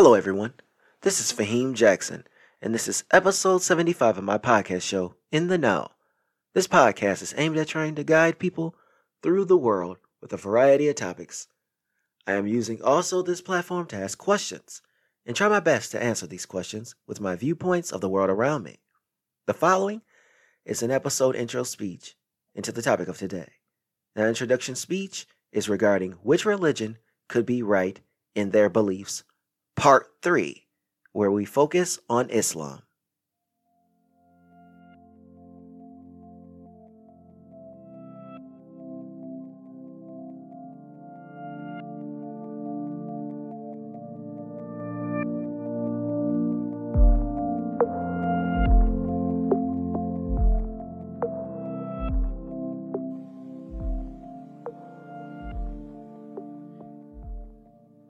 Hello, everyone. This is Faheem Jackson, and this is episode 75 of my podcast show, In the Now. This podcast is aimed at trying to guide people through the world with a variety of topics. I am using also this platform to ask questions and try my best to answer these questions with my viewpoints of the world around me. The following is an episode intro speech into the topic of today. The introduction speech is regarding which religion could be right in their beliefs, part three, where we focus on Islam.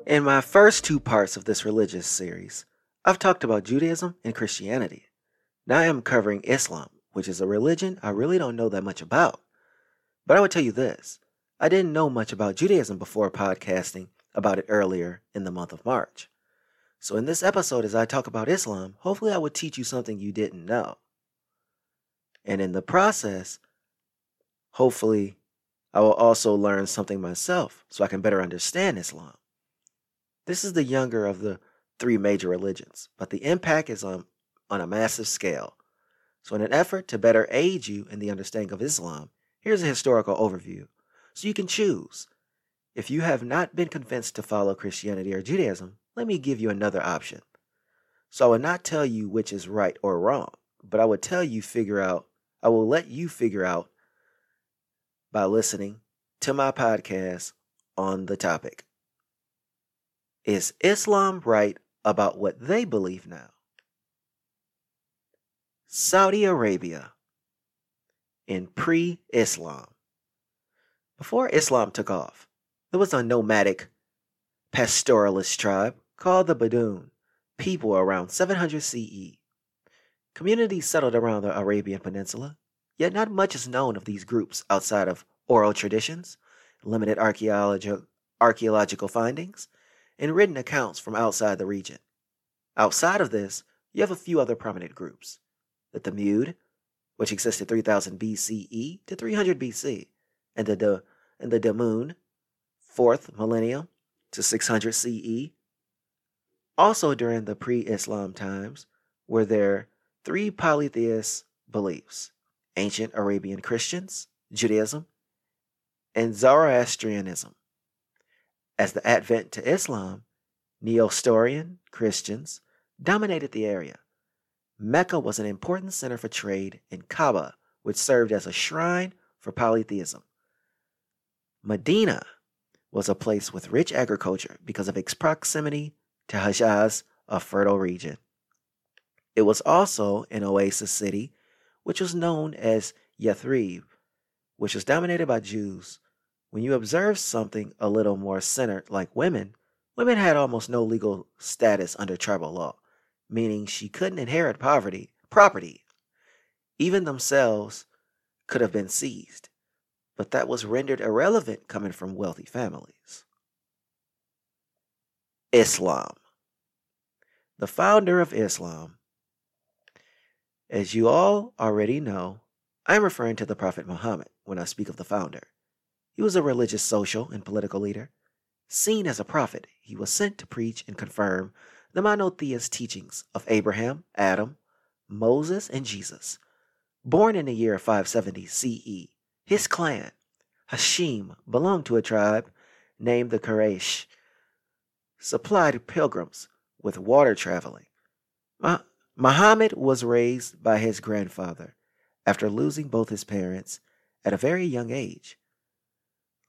In my first two parts of this religious series, I've talked about Judaism and Christianity. Now I am covering Islam, which is a religion I really don't know that much about. But I would tell you this I didn't know much about Judaism before podcasting about it earlier in the month of March. So, in this episode, as I talk about Islam, hopefully I will teach you something you didn't know. And in the process, hopefully, I will also learn something myself so I can better understand Islam. This is the younger of the three major religions, but the impact is on, on a massive scale. So, in an effort to better aid you in the understanding of Islam, here's a historical overview so you can choose. If you have not been convinced to follow Christianity or Judaism, let me give you another option. So, I will not tell you which is right or wrong, but I will tell you figure out, I will let you figure out by listening to my podcast on the topic. Is Islam right about what they believe now? Saudi Arabia in pre Islam. Before Islam took off, there was a nomadic pastoralist tribe called the Bedouin, people around 700 CE. Communities settled around the Arabian Peninsula, yet not much is known of these groups outside of oral traditions, limited archaeological findings, and written accounts from outside the region. Outside of this, you have a few other prominent groups the Thamud, which existed 3000 BCE to 300 BC, and the, De- and the Damun, 4th millennium to 600 CE. Also, during the pre Islam times, were there three polytheist beliefs ancient Arabian Christians, Judaism, and Zoroastrianism. As the advent to Islam, Nestorian Christians dominated the area. Mecca was an important center for trade, and Kaaba, which served as a shrine for polytheism. Medina was a place with rich agriculture because of its proximity to Hejaz, a fertile region. It was also an oasis city, which was known as Yathrib, which was dominated by Jews when you observe something a little more centered, like women, women had almost no legal status under tribal law, meaning she couldn't inherit poverty, property. Even themselves could have been seized, but that was rendered irrelevant coming from wealthy families. Islam. The founder of Islam. As you all already know, I'm referring to the Prophet Muhammad when I speak of the founder. He was a religious, social, and political leader. Seen as a prophet, he was sent to preach and confirm the monotheist teachings of Abraham, Adam, Moses, and Jesus. Born in the year 570 CE, his clan, Hashim, belonged to a tribe named the Quraysh, supplied pilgrims with water traveling. Muhammad was raised by his grandfather after losing both his parents at a very young age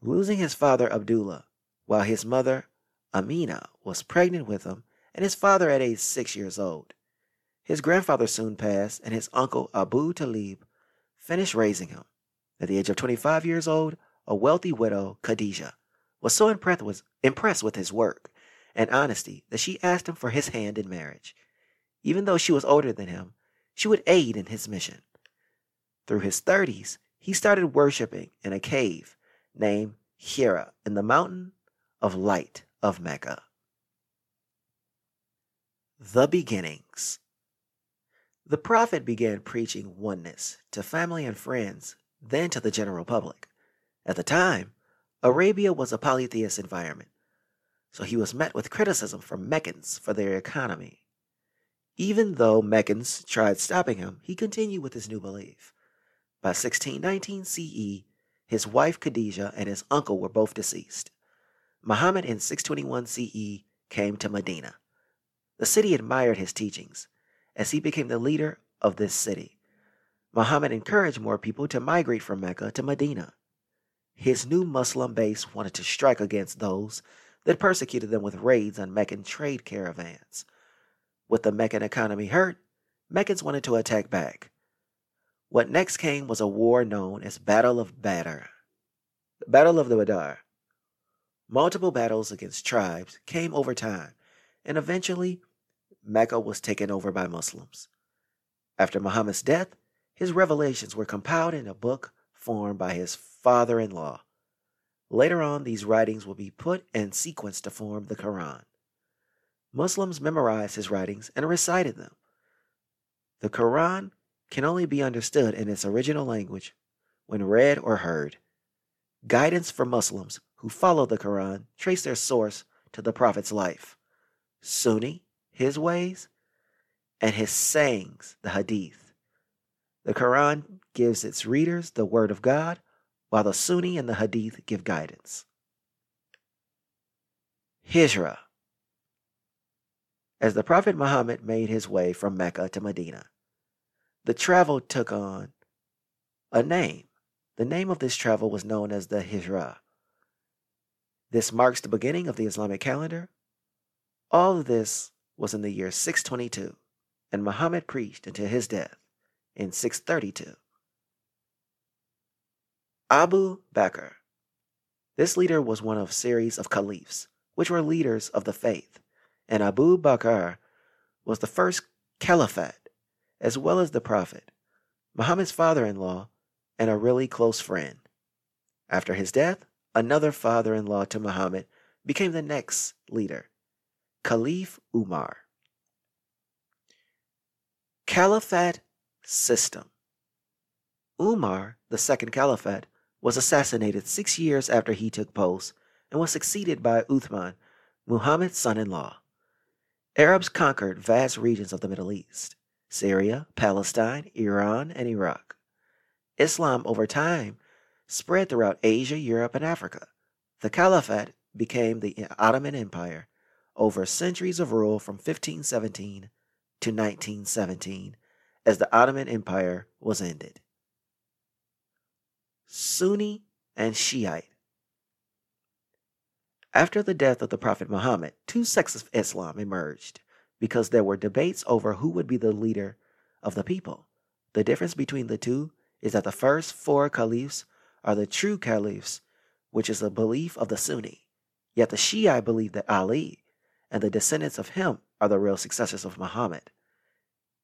losing his father Abdullah while his mother Amina was pregnant with him and his father at age six years old. His grandfather soon passed, and his uncle Abu Talib finished raising him. At the age of 25 years old, a wealthy widow, Khadijah, was so impressed with, impressed with his work and honesty that she asked him for his hand in marriage. Even though she was older than him, she would aid in his mission. Through his 30s, he started worshiping in a cave named Hira in the mountain of light of Mecca. The Beginnings. The Prophet began preaching oneness to family and friends, then to the general public. At the time, Arabia was a polytheist environment, so he was met with criticism from Meccans for their economy. Even though Meccans tried stopping him, he continued with his new belief. By 1619 CE, his wife Khadijah and his uncle were both deceased. Muhammad in 621 CE came to Medina. The city admired his teachings as he became the leader of this city. Muhammad encouraged more people to migrate from Mecca to Medina. His new Muslim base wanted to strike against those that persecuted them with raids on Meccan trade caravans. With the Meccan economy hurt, Meccans wanted to attack back. What next came was a war known as Battle of Badr. The Battle of the Badr Multiple battles against tribes came over time, and eventually Mecca was taken over by Muslims. After Muhammad's death, his revelations were compiled in a book formed by his father in law. Later on, these writings will be put in sequence to form the Quran. Muslims memorized his writings and recited them. The Quran can only be understood in its original language when read or heard. Guidance for Muslims who follow the Quran trace their source to the Prophet's life. Sunni, his ways, and his sayings, the Hadith. The Quran gives its readers the Word of God, while the Sunni and the Hadith give guidance. Hijrah As the Prophet Muhammad made his way from Mecca to Medina, the travel took on a name. The name of this travel was known as the Hijrah. This marks the beginning of the Islamic calendar. All of this was in the year 622, and Muhammad preached until his death in 632. Abu Bakr. This leader was one of a series of caliphs, which were leaders of the faith, and Abu Bakr was the first caliphate, as well as the prophet, Muhammad's father in law, and a really close friend. After his death, another father in law to Muhammad became the next leader, Caliph Umar. Caliphate System Umar, the second caliphate, was assassinated six years after he took post and was succeeded by Uthman, Muhammad's son in law. Arabs conquered vast regions of the Middle East Syria, Palestine, Iran, and Iraq. Islam over time spread throughout Asia, Europe, and Africa. The Caliphate became the Ottoman Empire over centuries of rule from 1517 to 1917 as the Ottoman Empire was ended. Sunni and Shiite. After the death of the Prophet Muhammad, two sects of Islam emerged because there were debates over who would be the leader of the people. The difference between the two is that the first four caliphs are the true caliphs, which is the belief of the Sunni. Yet the Shiite believe that Ali and the descendants of him are the real successors of Muhammad.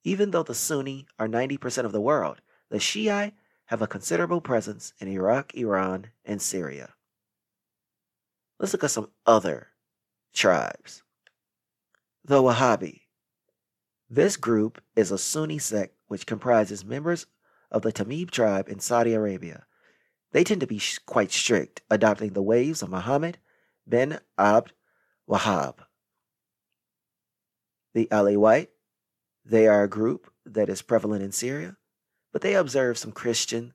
Even though the Sunni are 90% of the world, the Shiite have a considerable presence in Iraq, Iran, and Syria. Let's look at some other tribes. The Wahhabi. This group is a Sunni sect which comprises members of the Tamim tribe in Saudi Arabia. They tend to be quite strict, adopting the ways of Muhammad bin Abd Wahhab. The Alawite, they are a group that is prevalent in Syria, but they observe some Christian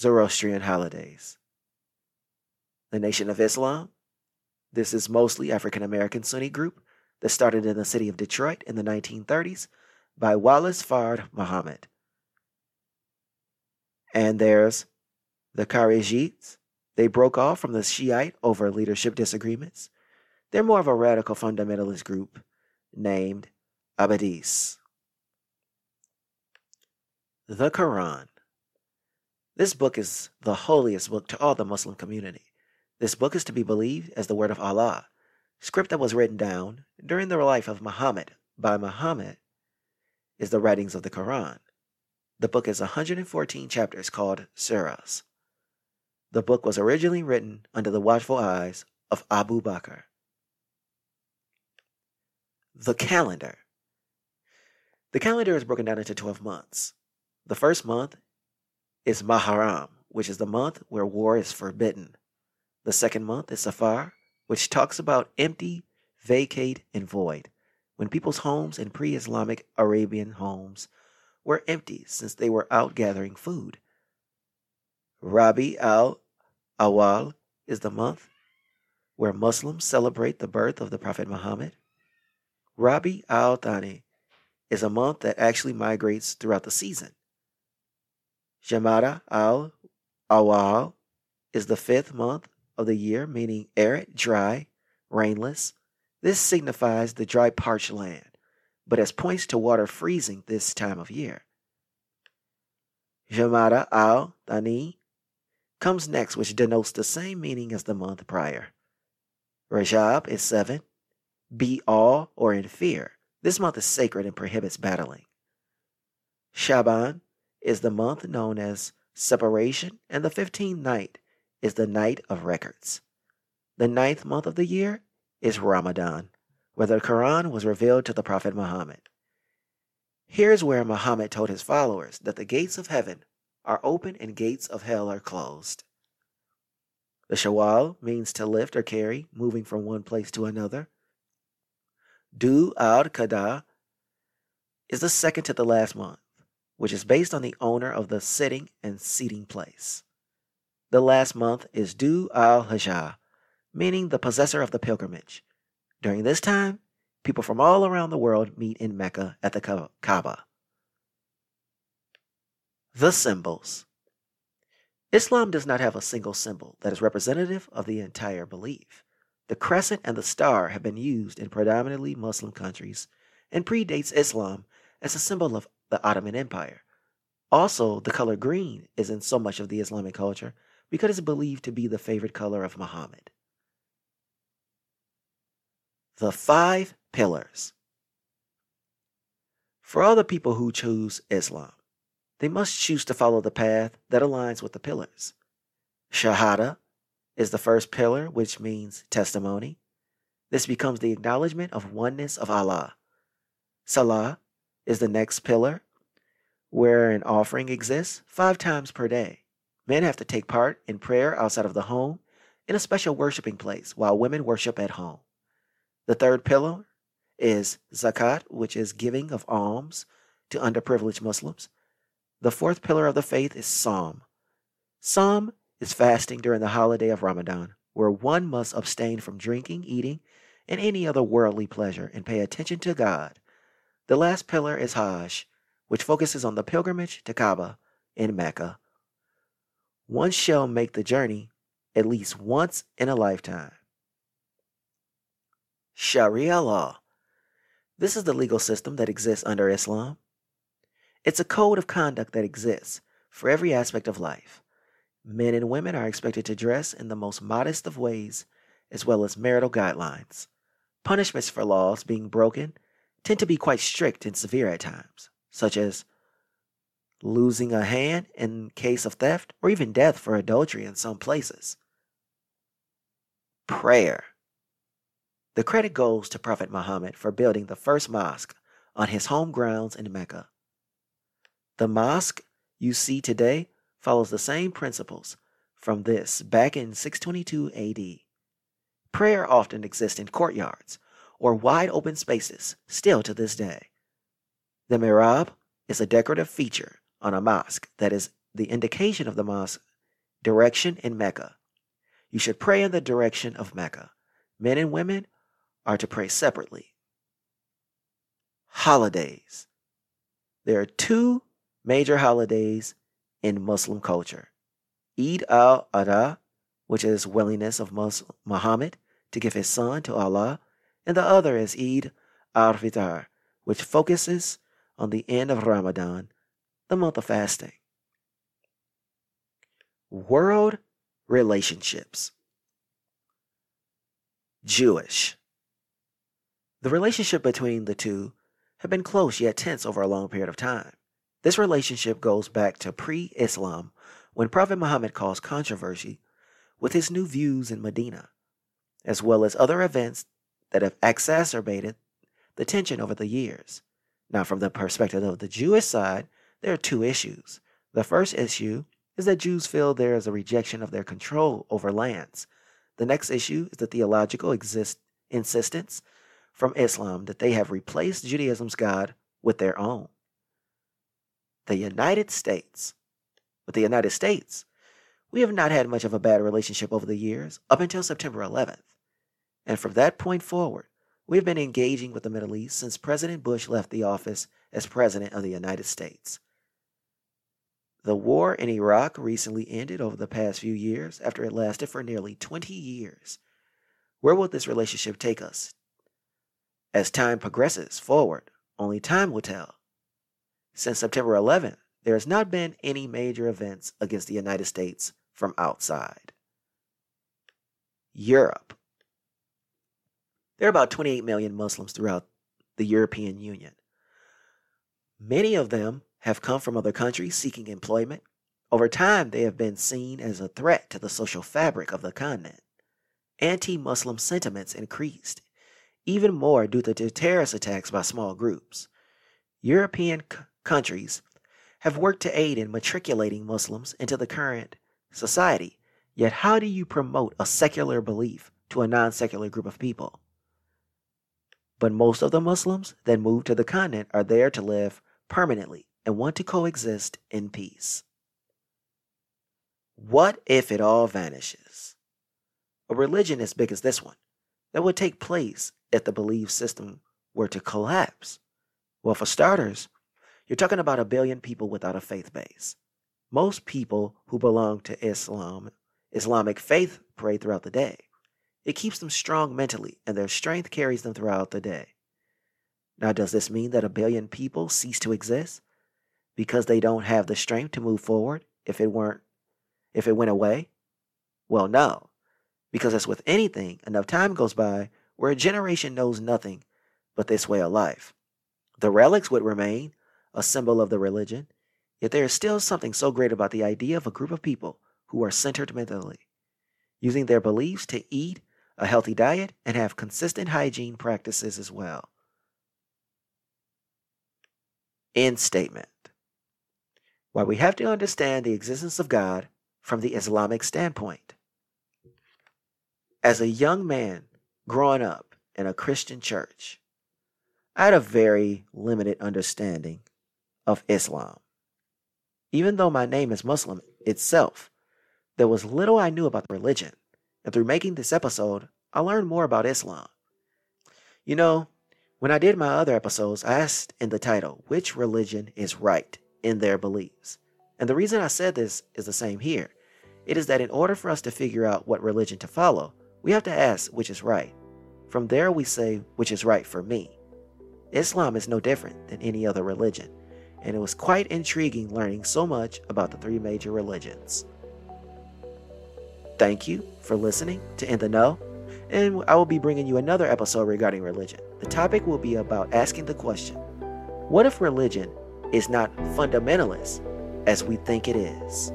Zoroastrian holidays. The Nation of Islam, this is mostly African American Sunni group that started in the city of Detroit in the 1930s by Wallace Fard Muhammad. And there's the Kharijites. They broke off from the Shiite over leadership disagreements. They're more of a radical fundamentalist group named Ahmadis. The Quran. This book is the holiest book to all the Muslim community. This book is to be believed as the word of Allah, script that was written down during the life of Muhammad by Muhammad is the writings of the Quran. The book is 114 chapters called surahs. The book was originally written under the watchful eyes of Abu Bakr. The calendar. The calendar is broken down into 12 months. The first month is Muharram, which is the month where war is forbidden. The second month is Safar, which talks about empty, vacate, and void, when people's homes in pre Islamic Arabian homes were empty since they were out gathering food. Rabi al Awal is the month where Muslims celebrate the birth of the Prophet Muhammad. Rabi al Thani is a month that actually migrates throughout the season. Jamada al Awal is the fifth month of the year, meaning arid, dry, rainless. This signifies the dry, parched land, but as points to water freezing this time of year. Jamada al Thani comes next, which denotes the same meaning as the month prior. Rajab is seven. Be awe or in fear. This month is sacred and prohibits battling. Shaban is the month known as separation, and the 15th night is the night of records. The ninth month of the year is Ramadan, where the Quran was revealed to the Prophet Muhammad. Here's where Muhammad told his followers that the gates of heaven are open and gates of hell are closed. The Shawwal means to lift or carry, moving from one place to another. Du al Qada is the second to the last month, which is based on the owner of the sitting and seating place. The last month is Du al Hajjah, meaning the possessor of the pilgrimage. During this time, people from all around the world meet in Mecca at the Kaaba. The symbols. Islam does not have a single symbol that is representative of the entire belief. The crescent and the star have been used in predominantly Muslim countries and predates Islam as a symbol of the Ottoman Empire. Also, the color green is in so much of the Islamic culture because it is believed to be the favorite color of Muhammad. The Five Pillars. For all the people who choose Islam, they must choose to follow the path that aligns with the pillars. Shahada is the first pillar, which means testimony. This becomes the acknowledgement of oneness of Allah. Salah is the next pillar, where an offering exists five times per day. Men have to take part in prayer outside of the home in a special worshiping place while women worship at home. The third pillar is zakat, which is giving of alms to underprivileged Muslims. The fourth pillar of the faith is Sawm. Sawm is fasting during the holiday of Ramadan, where one must abstain from drinking, eating, and any other worldly pleasure and pay attention to God. The last pillar is Hajj, which focuses on the pilgrimage to Kaaba in Mecca one shall make the journey at least once in a lifetime. Sharia law. This is the legal system that exists under Islam. It's a code of conduct that exists for every aspect of life. Men and women are expected to dress in the most modest of ways, as well as marital guidelines. Punishments for laws being broken tend to be quite strict and severe at times, such as losing a hand in case of theft, or even death for adultery in some places. Prayer. The credit goes to Prophet Muhammad for building the first mosque on his home grounds in Mecca. The mosque you see today follows the same principles from this back in 622 AD. Prayer often exists in courtyards or wide open spaces still to this day. The mihrab is a decorative feature on a mosque. That is the indication of the mosque direction in Mecca. You should pray in the direction of Mecca. Men and women are to pray separately. Holidays. There are two major holidays in Muslim culture Eid al Adha, which is willingness of Muslim, Muhammad to give his son to Allah, and the other is Eid al Fitr, which focuses on the end of Ramadan the month of fasting. World relationships. Jewish. The relationship between the two have been close yet tense over a long period of time. This relationship goes back to pre Islam when Prophet Muhammad caused controversy with his new views in Medina, as well as other events that have exacerbated the tension over the years. Now, from the perspective of the Jewish side, there are two issues. The first issue is that Jews feel there is a rejection of their control over lands. The next issue is the theological exist- insistence from Islam that they have replaced Judaism's God with their own. The United States. With the United States, we have not had much of a bad relationship over the years, up until September 11th. And from that point forward, we have been engaging with the Middle East since President Bush left the office as President of the United States. The war in Iraq recently ended over the past few years after it lasted for nearly 20 years. Where will this relationship take us? As time progresses forward, only time will tell. Since September 11th, there has not been any major events against the United States from outside. Europe. There are about 28 million Muslims throughout the European Union. Many of them have come from other countries seeking employment. Over time, they have been seen as a threat to the social fabric of the continent. Anti Muslim sentiments increased, even more due to terrorist attacks by small groups. European c- countries have worked to aid in matriculating Muslims into the current society. Yet, how do you promote a secular belief to a non secular group of people? But most of the Muslims that move to the continent are there to live permanently and want to coexist in peace. What if it all vanishes? A religion as big as this one that would take place if the belief system were to collapse? Well, for starters, you're talking about a billion people without a faith base. Most people who belong to Islam, Islamic faith, pray throughout the day. It keeps them strong mentally, and their strength carries them throughout the day. Now, does this mean that a billion people cease to exist because they don't have the strength to move forward if it weren't if it went away? Well, no. Because as with anything, enough time goes by where a generation knows nothing but this way of life. The relics would remain, a symbol of the religion, Yet there is still something so great about the idea of a group of people who are centered mentally, using their beliefs to eat a healthy diet and have consistent hygiene practices as well. End statement. While we have to understand the existence of God from the Islamic standpoint. As a young man growing up in a Christian church, I had a very limited understanding of Islam. Even though my name is Muslim itself, there was little I knew about the religion, and through making this episode, I learned more about Islam. You know, when I did my other episodes, I asked in the title, which religion is right in their beliefs? And the reason I said this is the same here. It is that in order for us to figure out what religion to follow, we have to ask which is right. From there, we say which is right for me. Islam is no different than any other religion and it was quite intriguing learning so much about the three major religions. Thank you for listening to In the Know, and I will be bringing you another episode regarding religion. The topic will be about asking the question what if religion is not fundamentalist as we think it is?